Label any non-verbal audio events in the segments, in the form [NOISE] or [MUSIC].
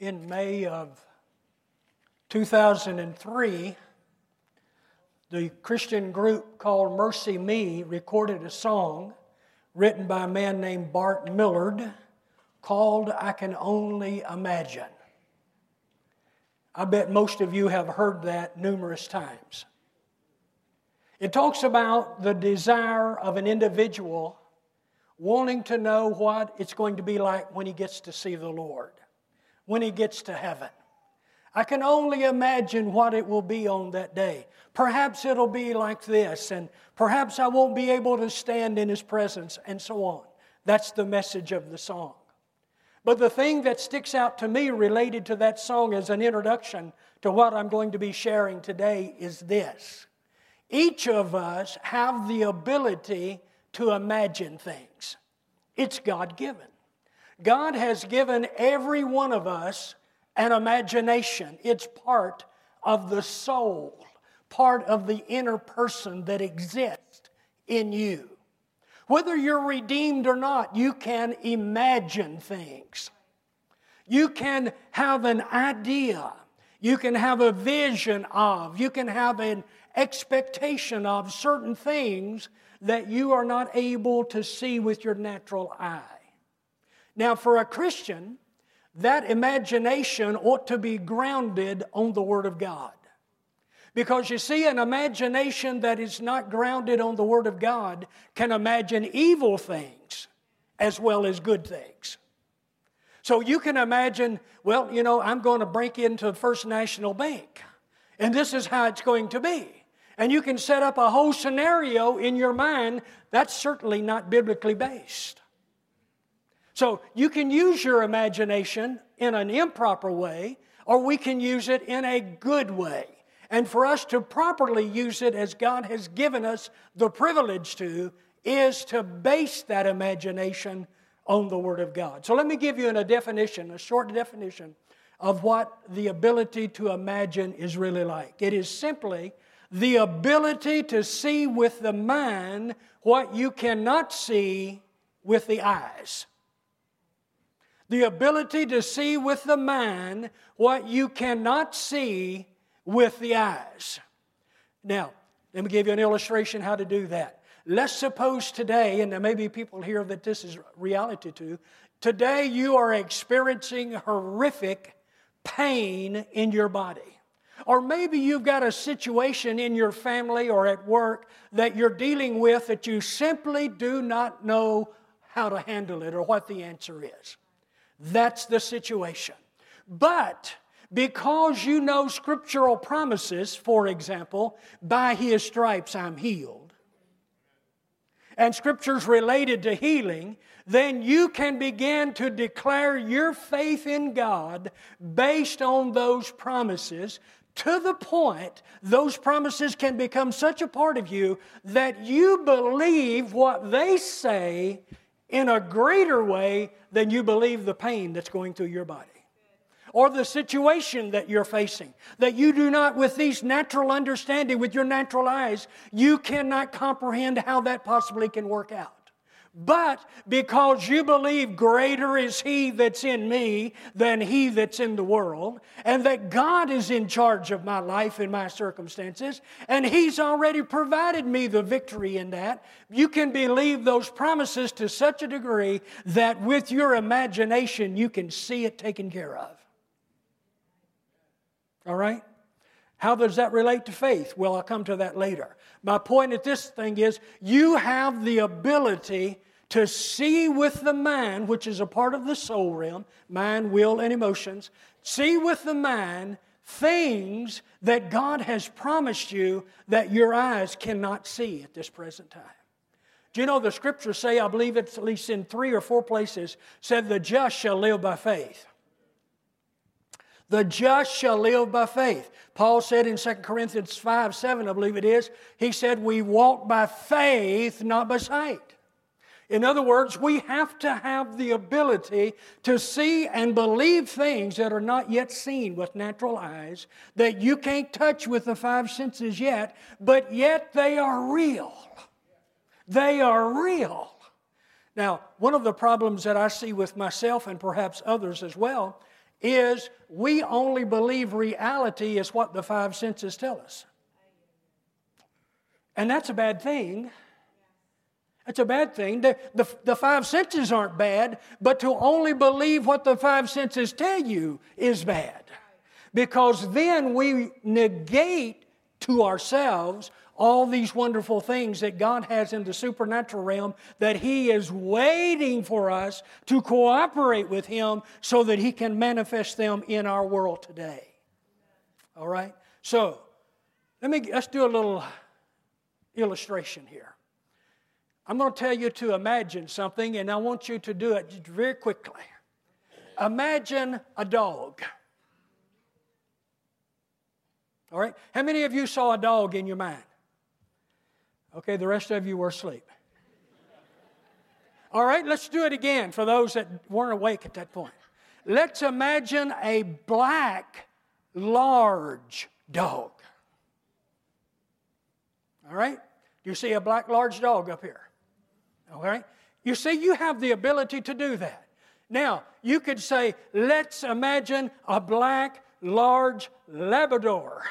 in May of 2003, the Christian group called MercyMe recorded a song written by a man named Bart Millard called I Can Only Imagine. I bet most of you have heard that numerous times. It talks about the desire of an individual wanting to know what it's going to be like when he gets to see the Lord, when he gets to heaven. I can only imagine what it will be on that day. Perhaps it'll be like this, and perhaps I won't be able to stand in his presence, and so on. That's the message of the song. But the thing that sticks out to me related to that song as an introduction to what I'm going to be sharing today is this. Each of us have the ability to imagine things. It's God given. God has given every one of us an imagination. It's part of the soul, part of the inner person that exists in you. Whether you're redeemed or not, you can imagine things. You can have an idea. You can have a vision of. You can have an expectation of certain things that you are not able to see with your natural eye. Now, for a Christian, that imagination ought to be grounded on the Word of God. Because you see, an imagination that is not grounded on the Word of God can imagine evil things as well as good things. So you can imagine, well, you know, I'm going to break into First National Bank, and this is how it's going to be and you can set up a whole scenario in your mind, that's certainly not biblically based. So you can use your imagination in an improper way, or we can use it in a good way. And for us to properly use it as God has given us the privilege to, is to base that imagination on the Word of God. So let me give you a definition, a short definition of what the ability to imagine is really like. It is simply the ability to see with the mind what you cannot see with the eyes. The ability to see with the mind what you cannot see with the eyes. Now, let me give you an illustration how to do that. Let's suppose today, and there may be people here that this is reality to, today you are experiencing horrific pain in your body. Or maybe you've got a situation in your family or at work that you're dealing with that you simply do not know how to handle it or what the answer is. That's the situation. But because you know scriptural promises, for example, by his stripes I'm healed, and scriptures related to healing, then you can begin to declare your faith in God based on those promises to the point those promises can become such a part of you that you believe what they say in a greater way than you believe the pain that's going through your body or the situation that you're facing. That you do not, with these natural understanding, with your natural eyes, you cannot comprehend how that possibly can work out. But because you believe greater is He that's in me than He that's in the world, and that God is in charge of my life and my circumstances, and He's already provided me the victory in that, you can believe those promises to such a degree that with your imagination you can see it taken care of. All right? How does that relate to faith? Well, I'll come to that later. My point at this thing is you have the ability to see with the mind, which is a part of the soul realm mind, will, and emotions see with the mind things that God has promised you that your eyes cannot see at this present time. Do you know the scriptures say, I believe it's at least in three or four places, said, The just shall live by faith. The just shall live by faith. Paul said in 2 Corinthians 5 7, I believe it is, he said, We walk by faith, not by sight. In other words, we have to have the ability to see and believe things that are not yet seen with natural eyes, that you can't touch with the five senses yet, but yet they are real. They are real. Now, one of the problems that I see with myself and perhaps others as well is we only believe reality is what the five senses tell us. And that's a bad thing. That's a bad thing. The, the, the, five senses aren't bad, but to only believe what the five senses tell you is bad. Because then we negate to ourselves all these wonderful things that God has in the supernatural realm that He is waiting for us to cooperate with Him so that He can manifest them in our world today. All right? So, let me let's do a little illustration here. I'm going to tell you to imagine something, and I want you to do it very quickly. Imagine a dog. All right? How many of you saw a dog in your mind? Okay, the rest of you were asleep. All right, let's do it again for those that weren't awake at that point. Let's imagine a black, large dog. All right? You see a black, large dog up here? All right? You see, you have the ability to do that. Now, you could say, let's imagine a black, large Labrador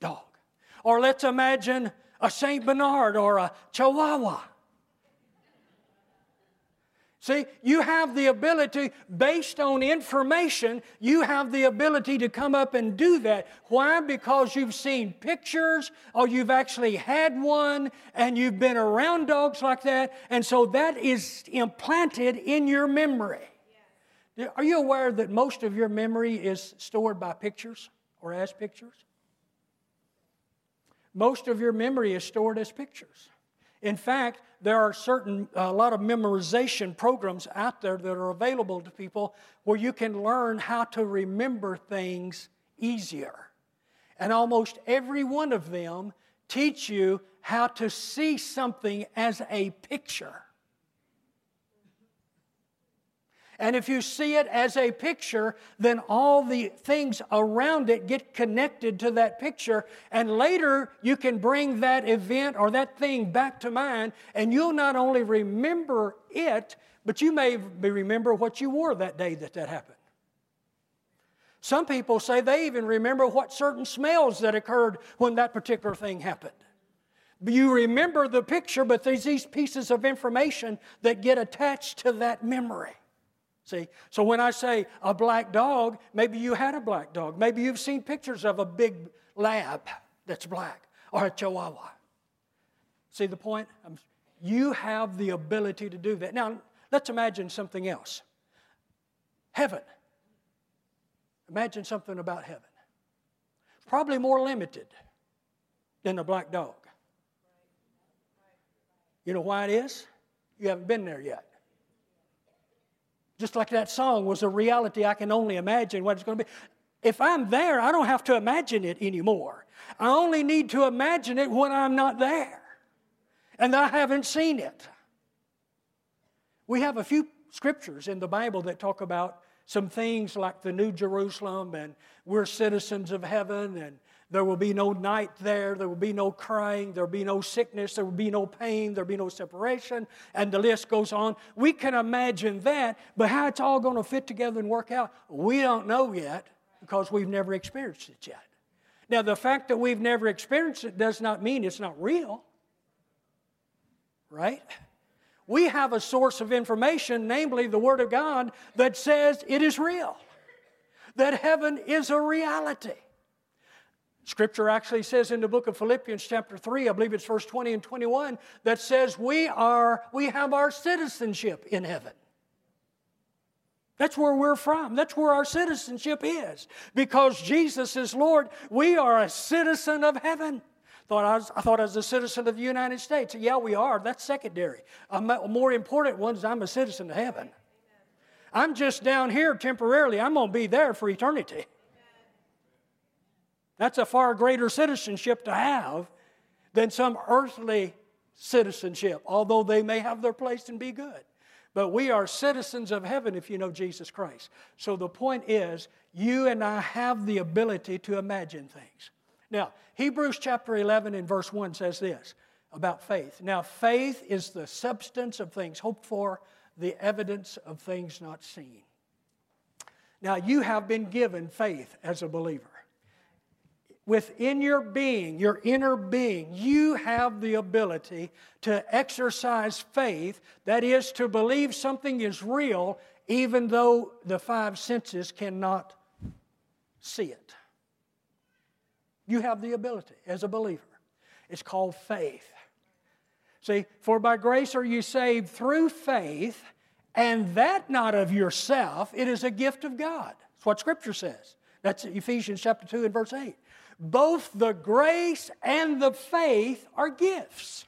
dog. Or let's imagine a St. Bernard or a Chihuahua. See, you have the ability, based on information, you have the ability to come up and do that. Why? Because you've seen pictures or you've actually had one and you've been around dogs like that, and so that is implanted in your memory. Are you aware that most of your memory is stored by pictures or as pictures? Most of your memory is stored as pictures. In fact, there are certain, a lot of memorization programs out there that are available to people where you can learn how to remember things easier. And almost every one of them teach you how to see something as a picture. And if you see it as a picture, then all the things around it get connected to that picture. And later you can bring that event or that thing back to mind, and you'll not only remember it, but you may remember what you wore that day that that happened. Some people say they even remember what certain smells that occurred when that particular thing happened. You remember the picture, but there's these pieces of information that get attached to that memory. See? So when I say a black dog, maybe you had a black dog. Maybe you've seen pictures of a big lab that's black or a chihuahua. See the point? Um, you have the ability to do that. Now, let's imagine something else heaven. Imagine something about heaven. Probably more limited than a black dog. You know why it is? You haven't been there yet. Just like that song was a reality I can only imagine what it's going to be. If I'm there, I don't have to imagine it anymore. I only need to imagine it when I'm not there and I haven't seen it. We have a few scriptures in the Bible that talk about some things like the New Jerusalem and we're citizens of heaven and there will be no night there. There will be no crying. There will be no sickness. There will be no pain. There will be no separation. And the list goes on. We can imagine that, but how it's all going to fit together and work out, we don't know yet because we've never experienced it yet. Now, the fact that we've never experienced it does not mean it's not real, right? We have a source of information, namely the Word of God, that says it is real, that heaven is a reality. Scripture actually says in the book of Philippians, chapter 3, I believe it's verse 20 and 21, that says we are, we have our citizenship in heaven. That's where we're from. That's where our citizenship is. Because Jesus is Lord, we are a citizen of heaven. Thought I, was, I thought I was a citizen of the United States. Yeah, we are. That's secondary. A more important one is I'm a citizen of heaven. I'm just down here temporarily. I'm going to be there for eternity. That's a far greater citizenship to have than some earthly citizenship, although they may have their place and be good. But we are citizens of heaven if you know Jesus Christ. So the point is, you and I have the ability to imagine things. Now, Hebrews chapter 11 and verse 1 says this about faith. Now, faith is the substance of things hoped for, the evidence of things not seen. Now, you have been given faith as a believer. Within your being, your inner being, you have the ability to exercise faith, that is, to believe something is real, even though the five senses cannot see it. You have the ability as a believer. It's called faith. See, for by grace are you saved through faith, and that not of yourself, it is a gift of God. That's what Scripture says. That's Ephesians chapter 2 and verse 8. Both the grace and the faith are gifts.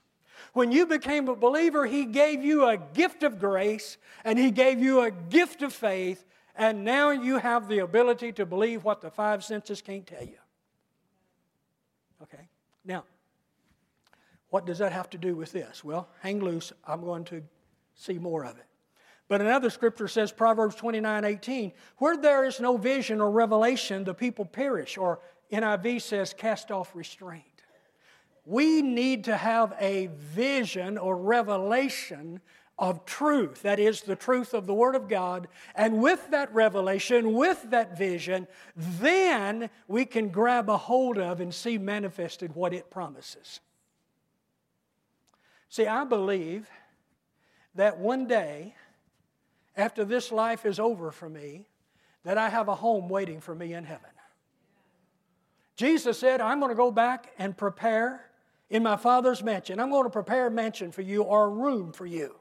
When you became a believer, He gave you a gift of grace and He gave you a gift of faith, and now you have the ability to believe what the five senses can't tell you. Okay? Now, what does that have to do with this? Well, hang loose. I'm going to see more of it. But another scripture says, Proverbs 29 18, where there is no vision or revelation, the people perish, or NIV says, cast off restraint. We need to have a vision or revelation of truth. That is the truth of the Word of God. And with that revelation, with that vision, then we can grab a hold of and see manifested what it promises. See, I believe that one day, after this life is over for me, that I have a home waiting for me in heaven. Jesus said, I'm going to go back and prepare in my Father's mansion. I'm going to prepare a mansion for you or a room for you.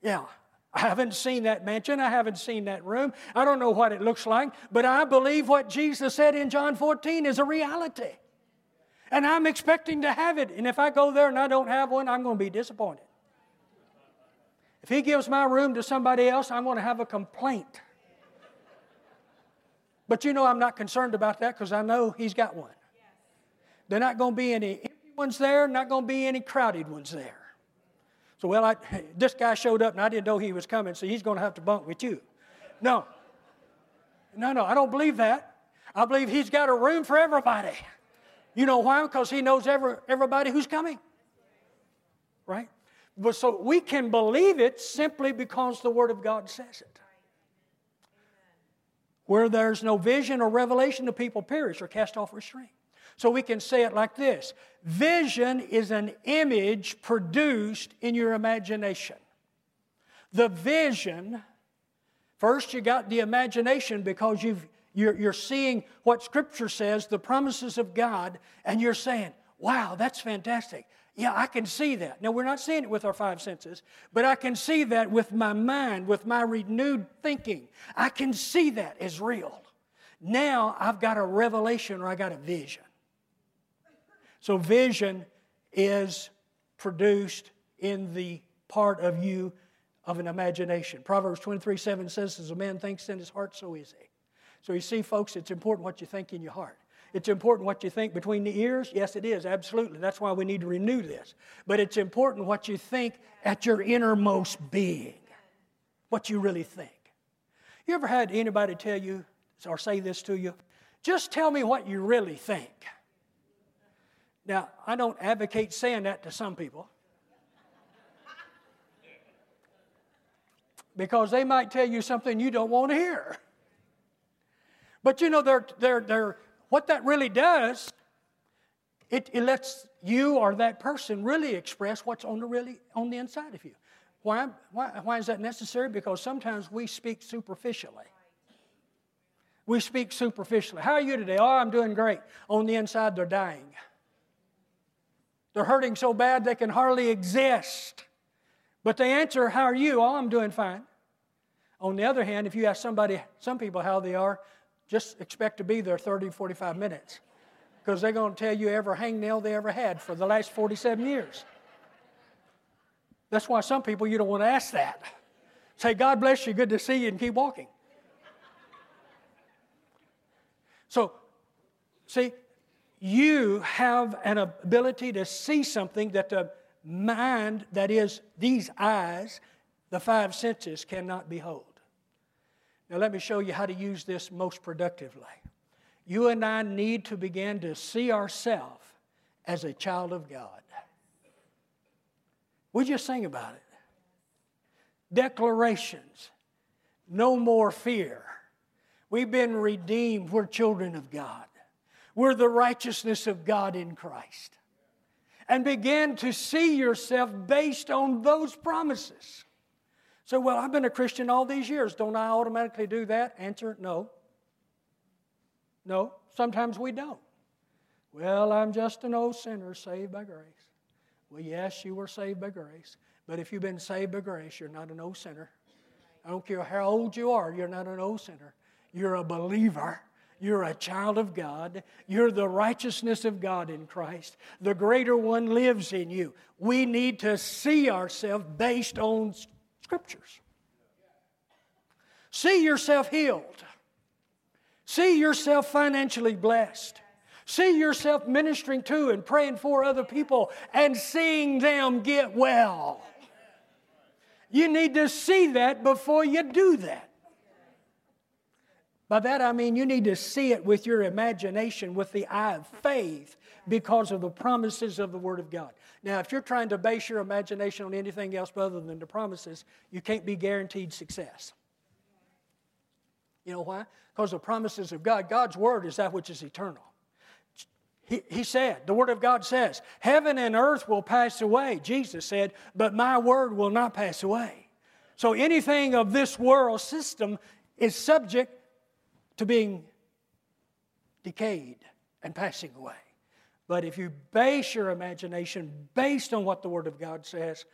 Yeah, I haven't seen that mansion. I haven't seen that room. I don't know what it looks like, but I believe what Jesus said in John 14 is a reality. And I'm expecting to have it. And if I go there and I don't have one, I'm going to be disappointed. If he gives my room to somebody else, I'm going to have a complaint. But you know, I'm not concerned about that because I know he's got one. There are not going to be any empty ones there, not going to be any crowded ones there. So, well, I, [LAUGHS] this guy showed up and I didn't know he was coming, so he's going to have to bunk with you. No. No, no, I don't believe that. I believe he's got a room for everybody. You know why? Because he knows every, everybody who's coming. Right? But so we can believe it simply because the Word of God says it. Where there's no vision or revelation, the people perish or cast off restraint. So we can say it like this Vision is an image produced in your imagination. The vision, first you got the imagination because you've, you're, you're seeing what Scripture says, the promises of God, and you're saying, wow, that's fantastic. Yeah, I can see that. Now, we're not seeing it with our five senses, but I can see that with my mind, with my renewed thinking. I can see that as real. Now I've got a revelation or I got a vision. So, vision is produced in the part of you of an imagination. Proverbs 23 7 says, As a man thinks in his heart, so is he. So, you see, folks, it's important what you think in your heart. It's important what you think between the ears. Yes, it is, absolutely. That's why we need to renew this. But it's important what you think at your innermost being, what you really think. You ever had anybody tell you or say this to you? Just tell me what you really think. Now, I don't advocate saying that to some people. Because they might tell you something you don't want to hear. But you know, they're, they're, they're, what that really does, it, it lets you or that person really express what's on the, really, on the inside of you. Why, why, why is that necessary? Because sometimes we speak superficially. We speak superficially. How are you today? Oh, I'm doing great. On the inside, they're dying. They're hurting so bad they can hardly exist. But they answer, How are you? Oh, I'm doing fine. On the other hand, if you ask somebody, some people how they are, just expect to be there 30, 45 minutes. Because they're going to tell you every hangnail they ever had for the last 47 years. That's why some people you don't want to ask that. Say, God bless you, good to see you, and keep walking. So, see, you have an ability to see something that the mind, that is, these eyes, the five senses, cannot behold. Now, let me show you how to use this most productively. You and I need to begin to see ourselves as a child of God. We just sing about it. Declarations no more fear, We've been redeemed. We're children of God. We're the righteousness of God in Christ. And begin to see yourself based on those promises. So, well, I've been a Christian all these years. Don't I automatically do that? Answer no. No, sometimes we don't. Well, I'm just an old sinner saved by grace. Well, yes, you were saved by grace. But if you've been saved by grace, you're not an old sinner. I don't care how old you are, you're not an old sinner. You're a believer. You're a child of God. You're the righteousness of God in Christ. The greater one lives in you. We need to see ourselves based on scriptures. See yourself healed. See yourself financially blessed. See yourself ministering to and praying for other people and seeing them get well. You need to see that before you do that. By that I mean you need to see it with your imagination, with the eye of faith, because of the promises of the Word of God. Now, if you're trying to base your imagination on anything else other than the promises, you can't be guaranteed success. You know why? Because the promises of God, God's Word is that which is eternal. He, he said, the Word of God says, Heaven and earth will pass away. Jesus said, But my Word will not pass away. So anything of this world system is subject to being decayed and passing away. But if you base your imagination based on what the Word of God says,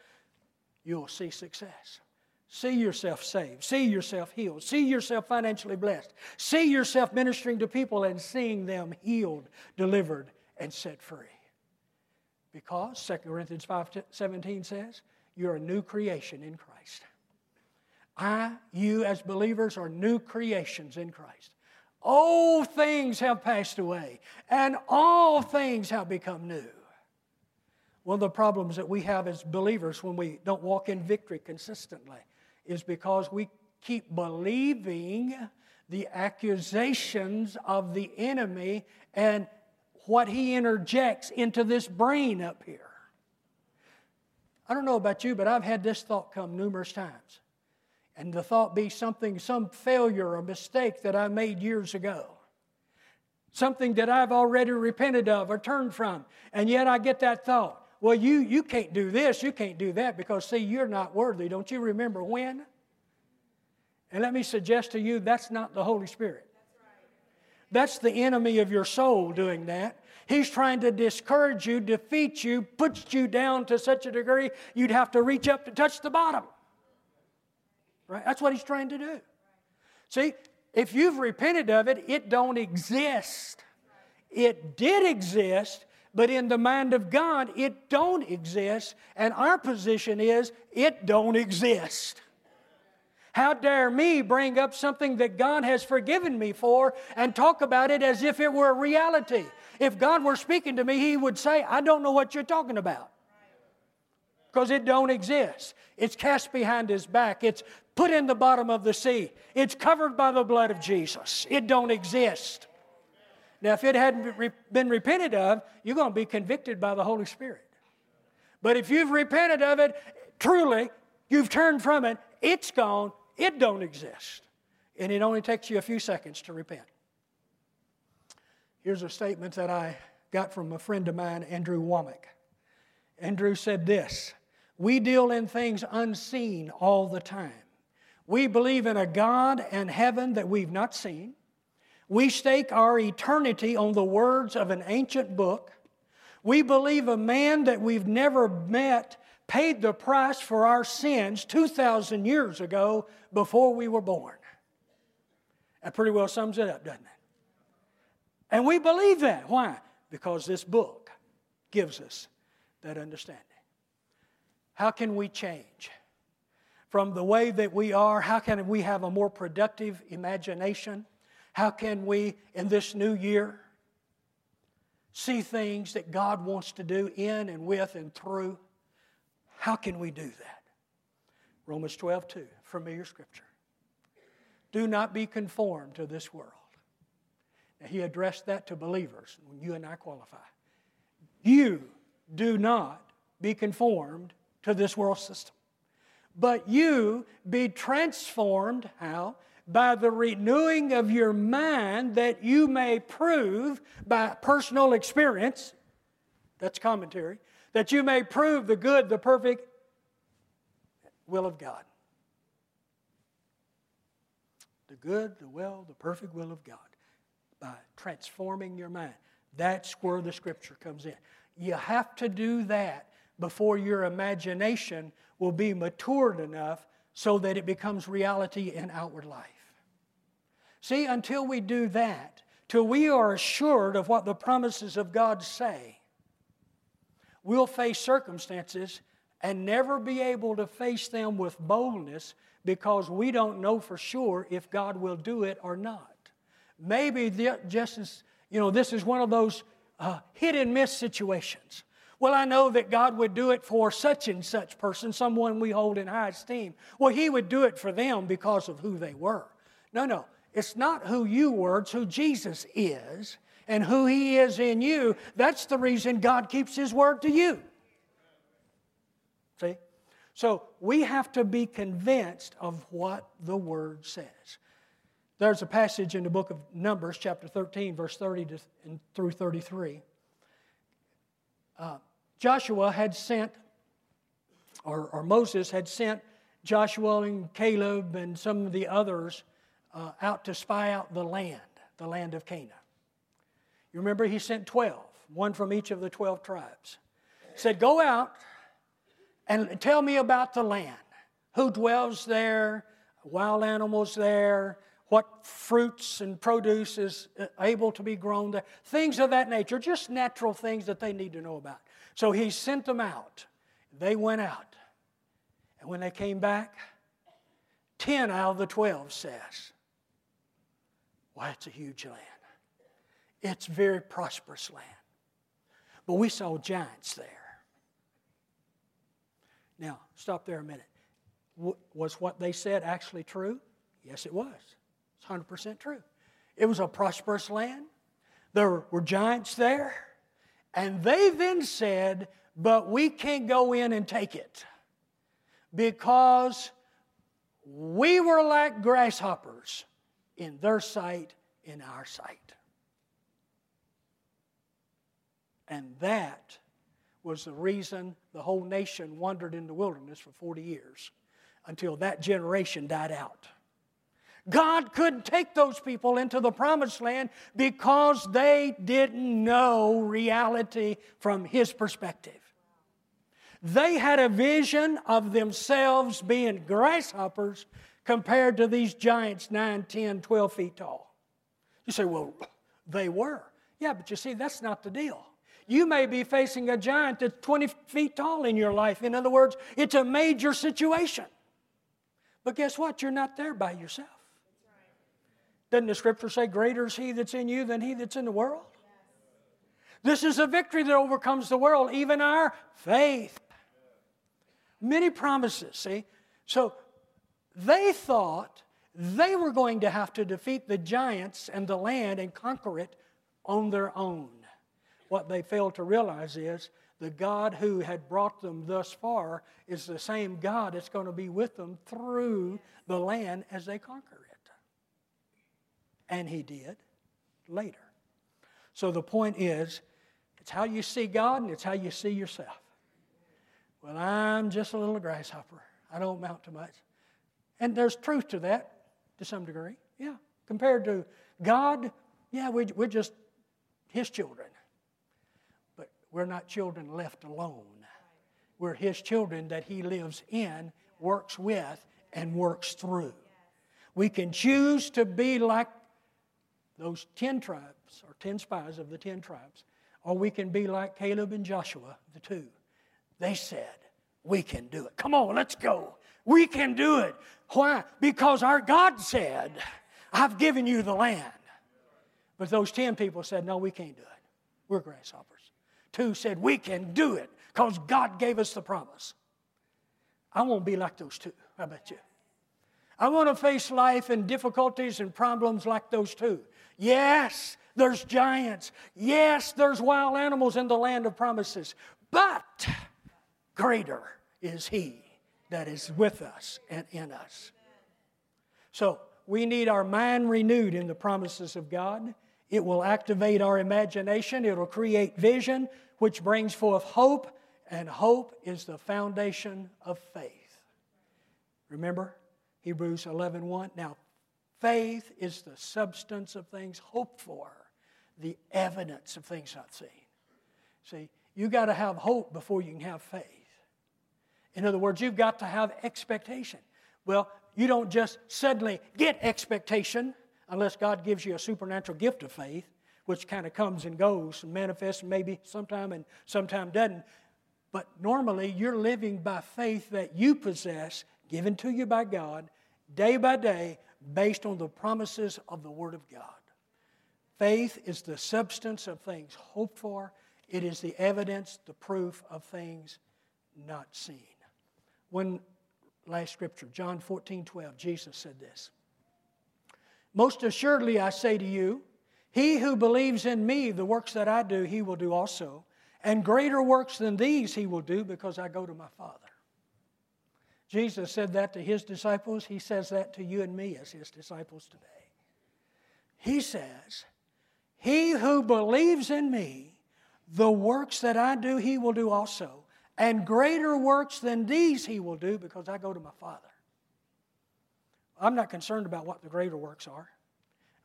you'll see success. See yourself saved. See yourself healed. See yourself financially blessed. See yourself ministering to people and seeing them healed, delivered, and set free. Because 2 Corinthians 5 17 says, You're a new creation in Christ. I, you as believers, are new creations in Christ. Old things have passed away, and all things have become new. One of the problems that we have as believers when we don't walk in victory consistently is because we keep believing the accusations of the enemy and what he interjects into this brain up here. I don't know about you, but I've had this thought come numerous times and the thought be something, some failure or mistake that I made years ago. Something that I've already repented of or turned from. And yet I get that thought. Well, you, you can't do this, you can't do that because, see, you're not worthy. Don't you remember when? And let me suggest to you that's not the Holy Spirit. That's the enemy of your soul doing that. He's trying to discourage you, defeat you, put you down to such a degree you'd have to reach up to touch the bottom. Right? That's what he's trying to do. See, if you've repented of it, it don't exist. It did exist, but in the mind of God, it don't exist. And our position is, it don't exist. How dare me bring up something that God has forgiven me for and talk about it as if it were a reality? If God were speaking to me, He would say, I don't know what you're talking about. Because it don't exist. It's cast behind His back. It's put in the bottom of the sea. It's covered by the blood of Jesus. It don't exist. Now, if it hadn't been repented of, you're going to be convicted by the Holy Spirit. But if you've repented of it, truly, you've turned from it, it's gone, it don't exist. And it only takes you a few seconds to repent. Here's a statement that I got from a friend of mine, Andrew Wommack. Andrew said this We deal in things unseen all the time. We believe in a God and heaven that we've not seen. We stake our eternity on the words of an ancient book. We believe a man that we've never met paid the price for our sins 2,000 years ago before we were born. That pretty well sums it up, doesn't it? And we believe that. Why? Because this book gives us that understanding. How can we change? from the way that we are? How can we have a more productive imagination? How can we, in this new year, see things that God wants to do in and with and through? How can we do that? Romans 12, 2, familiar scripture. Do not be conformed to this world. Now, he addressed that to believers, when you and I qualify. You do not be conformed to this world system but you be transformed, how? by the renewing of your mind that you may prove by personal experience, that's commentary, that you may prove the good, the perfect will of God. The good, the well, the perfect will of God by transforming your mind. That's where the scripture comes in. You have to do that before your imagination will be matured enough so that it becomes reality in outward life. See, until we do that, till we are assured of what the promises of God say, we'll face circumstances and never be able to face them with boldness because we don't know for sure if God will do it or not. Maybe just as, you know, this is one of those uh, hit and miss situations. Well, I know that God would do it for such and such person, someone we hold in high esteem. Well, He would do it for them because of who they were. No, no. It's not who you were, it's who Jesus is and who He is in you. That's the reason God keeps His word to you. See? So we have to be convinced of what the Word says. There's a passage in the book of Numbers, chapter 13, verse 30 to, through 33. Uh, Joshua had sent, or, or, Moses had sent Joshua and Caleb and some of the others uh, out to spy out the land, the land of Canaan. You remember he sent 12, one from each of the 12 tribes. He said, Go out and tell me about the land. Who dwells there? Wild animals there? what fruits and produce is uh, able to be grown there, things of that nature, just natural things that they need to know about. So he sent them out. They went out. And when they came back, 10 out of the 12 says, Why, it's a huge land. It's very prosperous land. But we saw giants there. Now, stop there a minute. Was what they said actually true? Yes, it was. It's 100% true. It was a prosperous land. There were giants there. And they then said, But we can't go in and take it because we were like grasshoppers in their sight, in our sight. And that was the reason the whole nation wandered in the wilderness for 40 years until that generation died out. God couldn't take those people into the promised land because they didn't know reality from His perspective. They had a vision of themselves being grasshoppers compared to these giants 9, 10, 12 feet tall. You say, well, [CLEARS THROAT] they were. Yeah, but you see, that's not the deal. You may be facing a giant that's 20 feet tall in your life. In other words, it's a major situation. But guess what? You're not there by yourself. Doesn't the scripture say, Greater is he that's in you than he that's in the world? This is a victory that overcomes the world, even our faith. Many promises, see? So they thought they were going to have to defeat the giants and the land and conquer it on their own. What they failed to realize is the God who had brought them thus far is the same God that's going to be with them through the land as they conquer and he did later. So the point is, it's how you see God and it's how you see yourself. Well, I'm just a little grasshopper. I don't amount to much. And there's truth to that to some degree. Yeah. Compared to God, yeah, we, we're just His children. But we're not children left alone. We're His children that He lives in, works with, and works through. We can choose to be like those 10 tribes, or 10 spies of the 10 tribes, or we can be like Caleb and Joshua, the two. They said, We can do it. Come on, let's go. We can do it. Why? Because our God said, I've given you the land. But those 10 people said, No, we can't do it. We're grasshoppers. Two said, We can do it because God gave us the promise. I won't be like those two. How about you? I want to face life and difficulties and problems like those two. Yes, there's giants. Yes, there's wild animals in the land of promises. But greater is He that is with us and in us. So we need our mind renewed in the promises of God. It will activate our imagination, it will create vision, which brings forth hope, and hope is the foundation of faith. Remember Hebrews 11 1? Now, faith is the substance of things hoped for, the evidence of things not seen. See, you got to have hope before you can have faith. In other words, you've got to have expectation. Well, you don't just suddenly get expectation unless God gives you a supernatural gift of faith, which kind of comes and goes and manifests maybe sometime and sometime doesn't. But normally, you're living by faith that you possess, given to you by God, day by day, based on the promises of the Word of God. Faith is the substance of things hoped for, it is the evidence, the proof of things not seen. One last scripture, John 14, 12, Jesus said this Most assuredly I say to you, he who believes in me, the works that I do, he will do also. And greater works than these he will do because I go to my Father. Jesus said that to his disciples. He says that to you and me as his disciples today. He says, He who believes in me, the works that I do, he will do also. And greater works than these he will do because I go to my Father. I'm not concerned about what the greater works are.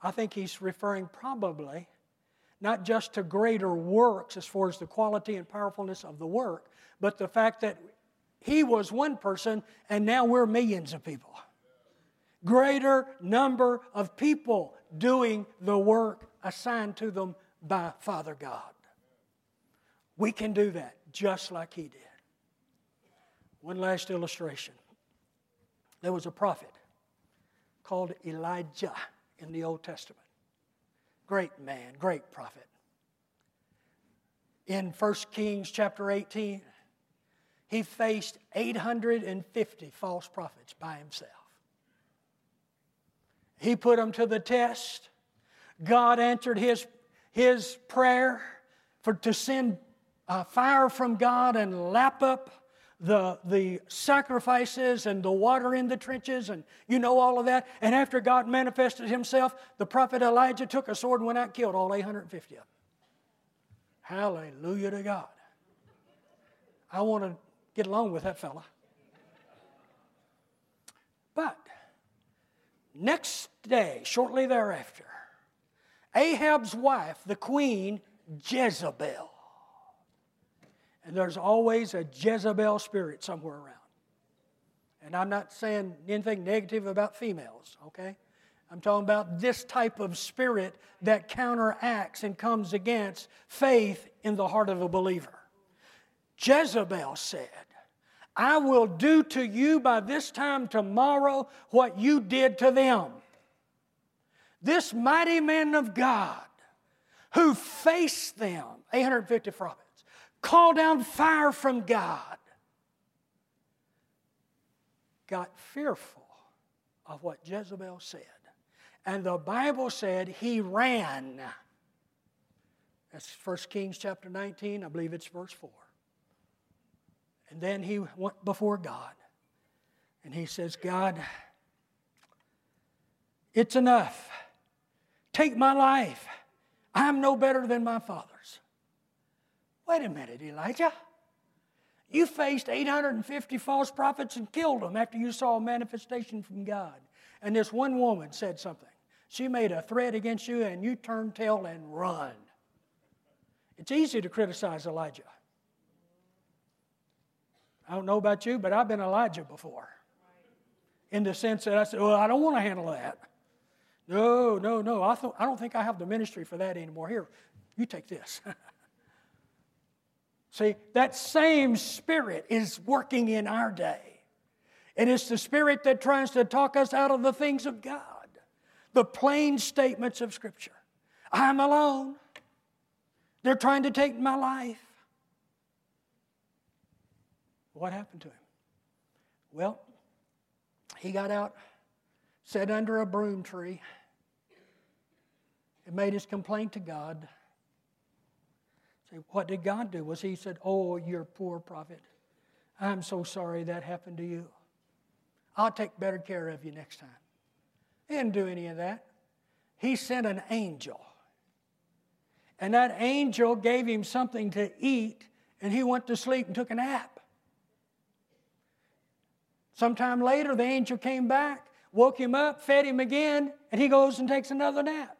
I think he's referring probably not just to greater works as far as the quality and powerfulness of the work, but the fact that he was one person and now we're millions of people. Greater number of people doing the work assigned to them by Father God. We can do that just like he did. One last illustration. There was a prophet called Elijah in the Old Testament. Great man, great prophet. In 1 Kings chapter 18, he faced 850 false prophets by himself. He put them to the test. God answered his, his prayer for, to send uh, fire from God and lap up the, the sacrifices and the water in the trenches, and you know all of that. And after God manifested himself, the prophet Elijah took a sword and went out and killed all 850 of them. Hallelujah to God. I want to get along with that fella. But next day, shortly thereafter, Ahab's wife, the queen, Jezebel, and there's always a Jezebel spirit somewhere around. And I'm not saying anything negative about females, okay? I'm talking about this type of spirit that counteracts and comes against faith in the heart of a believer. Jezebel said, I will do to you by this time tomorrow what you did to them. This mighty man of God who faced them, 850 prophets, call down fire from God, got fearful of what Jezebel said. And the Bible said he ran. That's 1 Kings chapter 19, I believe it's verse 4. And then he went before God and he says, God, it's enough. Take my life. I'm no better than my father's. Wait a minute, Elijah. You faced 850 false prophets and killed them after you saw a manifestation from God. And this one woman said something. She made a threat against you, and you turned tail and run. It's easy to criticize Elijah. I don't know about you, but I've been Elijah before. In the sense that I said, well, I don't want to handle that. No, no, no. I, th- I don't think I have the ministry for that anymore. Here, you take this. [LAUGHS] See, that same spirit is working in our day. And it's the spirit that tries to talk us out of the things of God, the plain statements of Scripture. I'm alone. They're trying to take my life. What happened to him? Well, he got out, sat under a broom tree, and made his complaint to God. Say, what did God do? Was he said, Oh, you're poor prophet. I'm so sorry that happened to you. I'll take better care of you next time. He didn't do any of that. He sent an angel. And that angel gave him something to eat, and he went to sleep and took a nap. Sometime later, the angel came back, woke him up, fed him again, and he goes and takes another nap.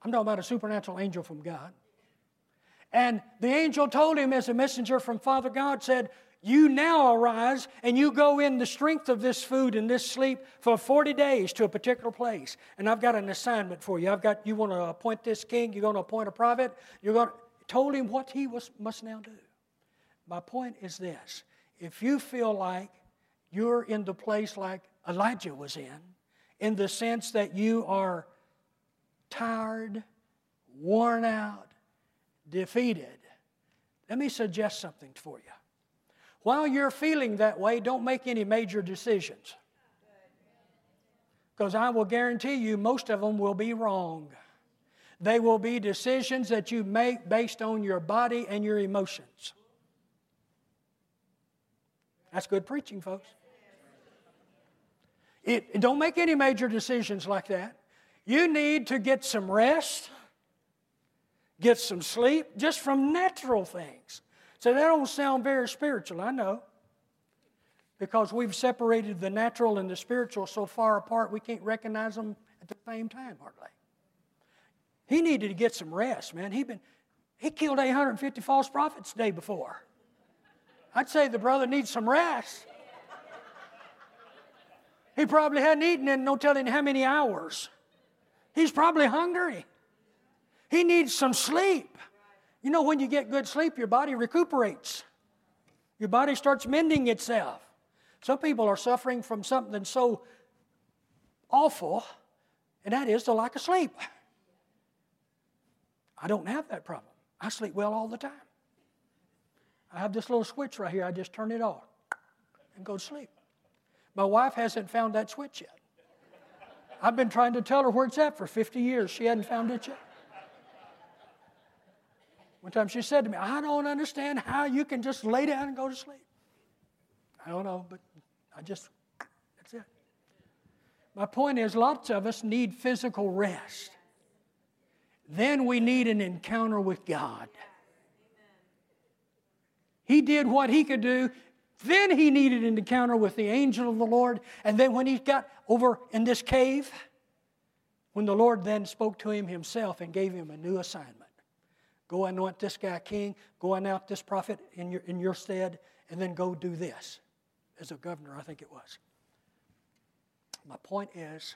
I'm talking about a supernatural angel from God. And the angel told him, as a messenger from Father God, said, You now arise and you go in the strength of this food and this sleep for 40 days to a particular place. And I've got an assignment for you. I've got, you want to appoint this king, you're going to appoint a prophet, you're going to, told him what he was, must now do. My point is this if you feel like you're in the place like Elijah was in, in the sense that you are tired, worn out, defeated, let me suggest something for you. While you're feeling that way, don't make any major decisions. Because I will guarantee you, most of them will be wrong. They will be decisions that you make based on your body and your emotions. That's good preaching, folks. It, don't make any major decisions like that. You need to get some rest, get some sleep, just from natural things. So that don't sound very spiritual, I know. Because we've separated the natural and the spiritual so far apart, we can't recognize them at the same time, hardly. He needed to get some rest, man. He been he killed 850 false prophets the day before. I'd say the brother needs some rest. He probably hadn't eaten in no telling how many hours. He's probably hungry. He needs some sleep. You know, when you get good sleep, your body recuperates. Your body starts mending itself. Some people are suffering from something so awful, and that is the lack of sleep. I don't have that problem. I sleep well all the time. I have this little switch right here. I just turn it off and go to sleep. My wife hasn't found that switch yet. I've been trying to tell her where it's at for 50 years. She hadn't found it yet. One time she said to me, I don't understand how you can just lay down and go to sleep. I don't know, but I just, that's it. My point is, lots of us need physical rest. Then we need an encounter with God. He did what he could do. Then he needed an encounter with the angel of the Lord. And then when he got over in this cave, when the Lord then spoke to him himself and gave him a new assignment go anoint this guy king, go anoint this prophet in your, in your stead, and then go do this as a governor, I think it was. My point is,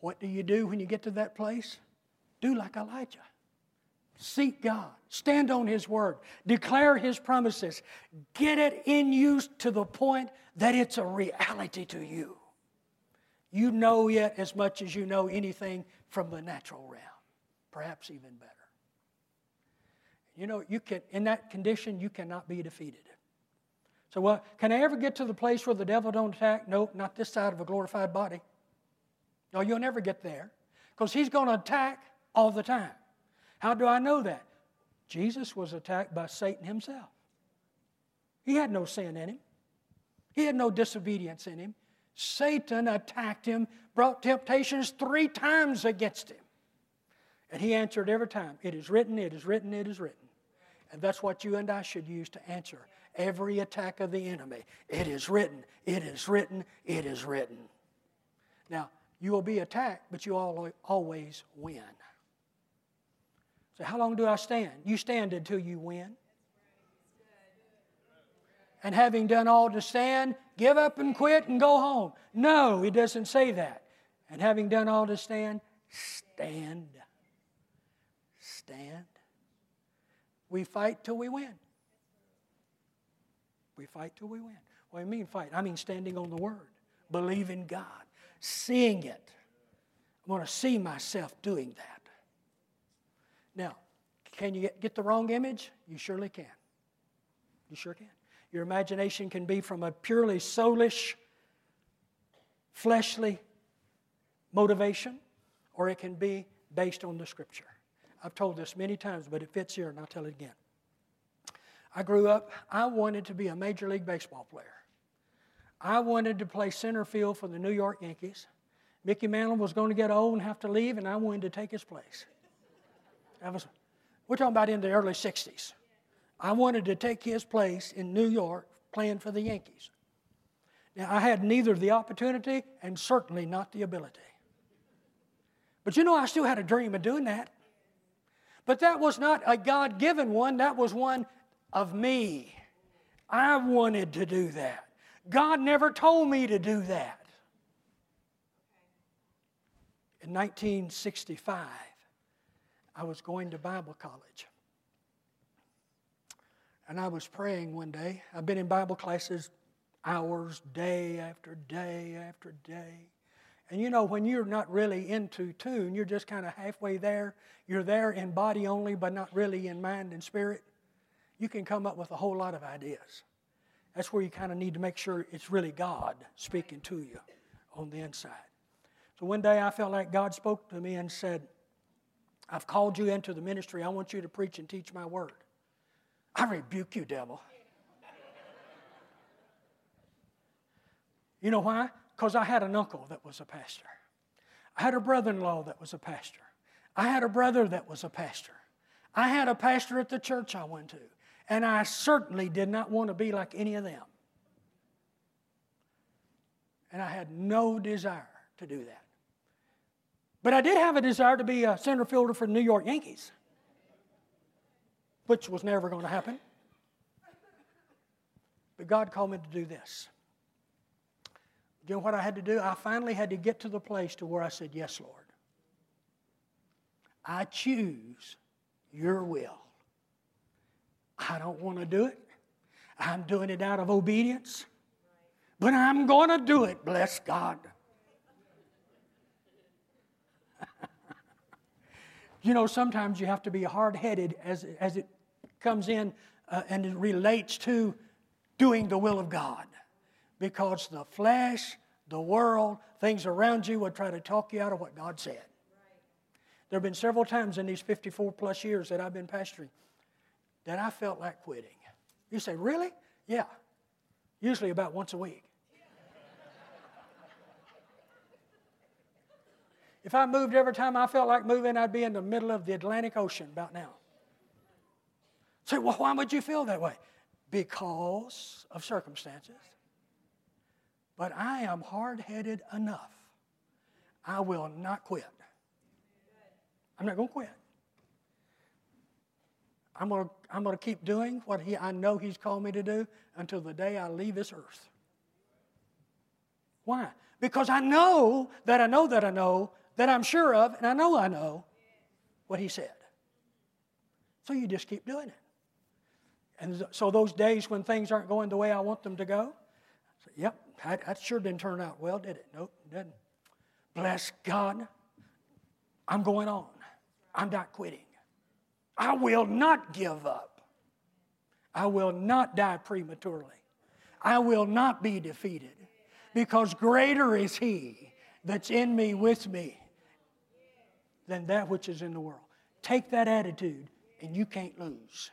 what do you do when you get to that place? Do like Elijah. Seek God. Stand on His word. Declare His promises. Get it in you to the point that it's a reality to you. You know it as much as you know anything from the natural realm, perhaps even better. You know, you can in that condition you cannot be defeated. So, well, can I ever get to the place where the devil don't attack? Nope, not this side of a glorified body. No, you'll never get there because he's going to attack all the time. How do I know that? Jesus was attacked by Satan himself. He had no sin in him, he had no disobedience in him. Satan attacked him, brought temptations three times against him. And he answered every time, It is written, it is written, it is written. And that's what you and I should use to answer every attack of the enemy. It is written, it is written, it is written. Now, you will be attacked, but you always win. So, how long do I stand? You stand until you win. And having done all to stand, give up and quit and go home. No, he doesn't say that. And having done all to stand, stand. Stand. We fight till we win. We fight till we win. What do you mean fight? I mean standing on the Word, believing God, seeing it. I want to see myself doing that. Now, can you get, the wrong image? You surely can. You sure can. Your imagination can be from a purely soulish, fleshly motivation, or it can be based on the Scripture. I've told this many times, but it fits here, and I'll tell it again. I grew up, I wanted to be a Major League Baseball player. I wanted to play center field for the New York Yankees. Mickey Mantle was going to get old and have to leave, and I wanted to take his place. That was, we're talking about in the early 60s. I wanted to take his place in New York playing for the Yankees. Now, I had neither the opportunity and certainly not the ability. But you know, I still had a dream of doing that. But that was not a God given one, that was one of me. I wanted to do that. God never told me to do that. In 1965, I was going to Bible college. And I was praying one day. I've been in Bible classes hours, day after day after day. And you know, when you're not really into tune, you're just kind of halfway there. You're there in body only, but not really in mind and spirit. You can come up with a whole lot of ideas. That's where you kind of need to make sure it's really God speaking to you on the inside. So one day I felt like God spoke to me and said, I've called you into the ministry. I want you to preach and teach my word. I rebuke you, devil. You know why? Because I had an uncle that was a pastor. I had a brother in law that was a pastor. I had a brother that was a pastor. I had a pastor at the church I went to. And I certainly did not want to be like any of them. And I had no desire to do that. But I did have a desire to be a center fielder for the New York Yankees which was never going to happen. But God called me to do this. You know what I had to do? I finally had to get to the place to where I said, Yes, Lord. I choose your will. I don't want to do it. I'm doing it out of obedience. But I'm going to do it, bless God. You know, sometimes you have to be hard headed as, as it comes in uh, and it relates to doing the will of God. Because the flesh, the world, things around you will try to talk you out of what God said. There have been several times in these 54 plus years that I've been pastoring that I felt like quitting. You say, really? Yeah. Usually about once a week. If I moved every time I felt like moving, I'd be in the middle of the Atlantic Ocean about now. Say, well, why would you feel that way? Because of circumstances. But I am hard headed enough. I will not quit. I'm not going to quit. I'm going to, I'm going to keep doing what he, I know He's called me to do until the day I leave this earth. Why? Because I know that I know that I know that I'm sure of, and I know I know what He said. So you just keep doing it. And so those days when things aren't going the way I want them to go, say, yep, that, that sure didn't turn out well, did it? Nope, didn't. Bless God. I'm going on. I'm not quitting. I will not give up. I will not die prematurely. I will not be defeated because greater is He that's in me with me than that which is in the world. Take that attitude and you can't lose.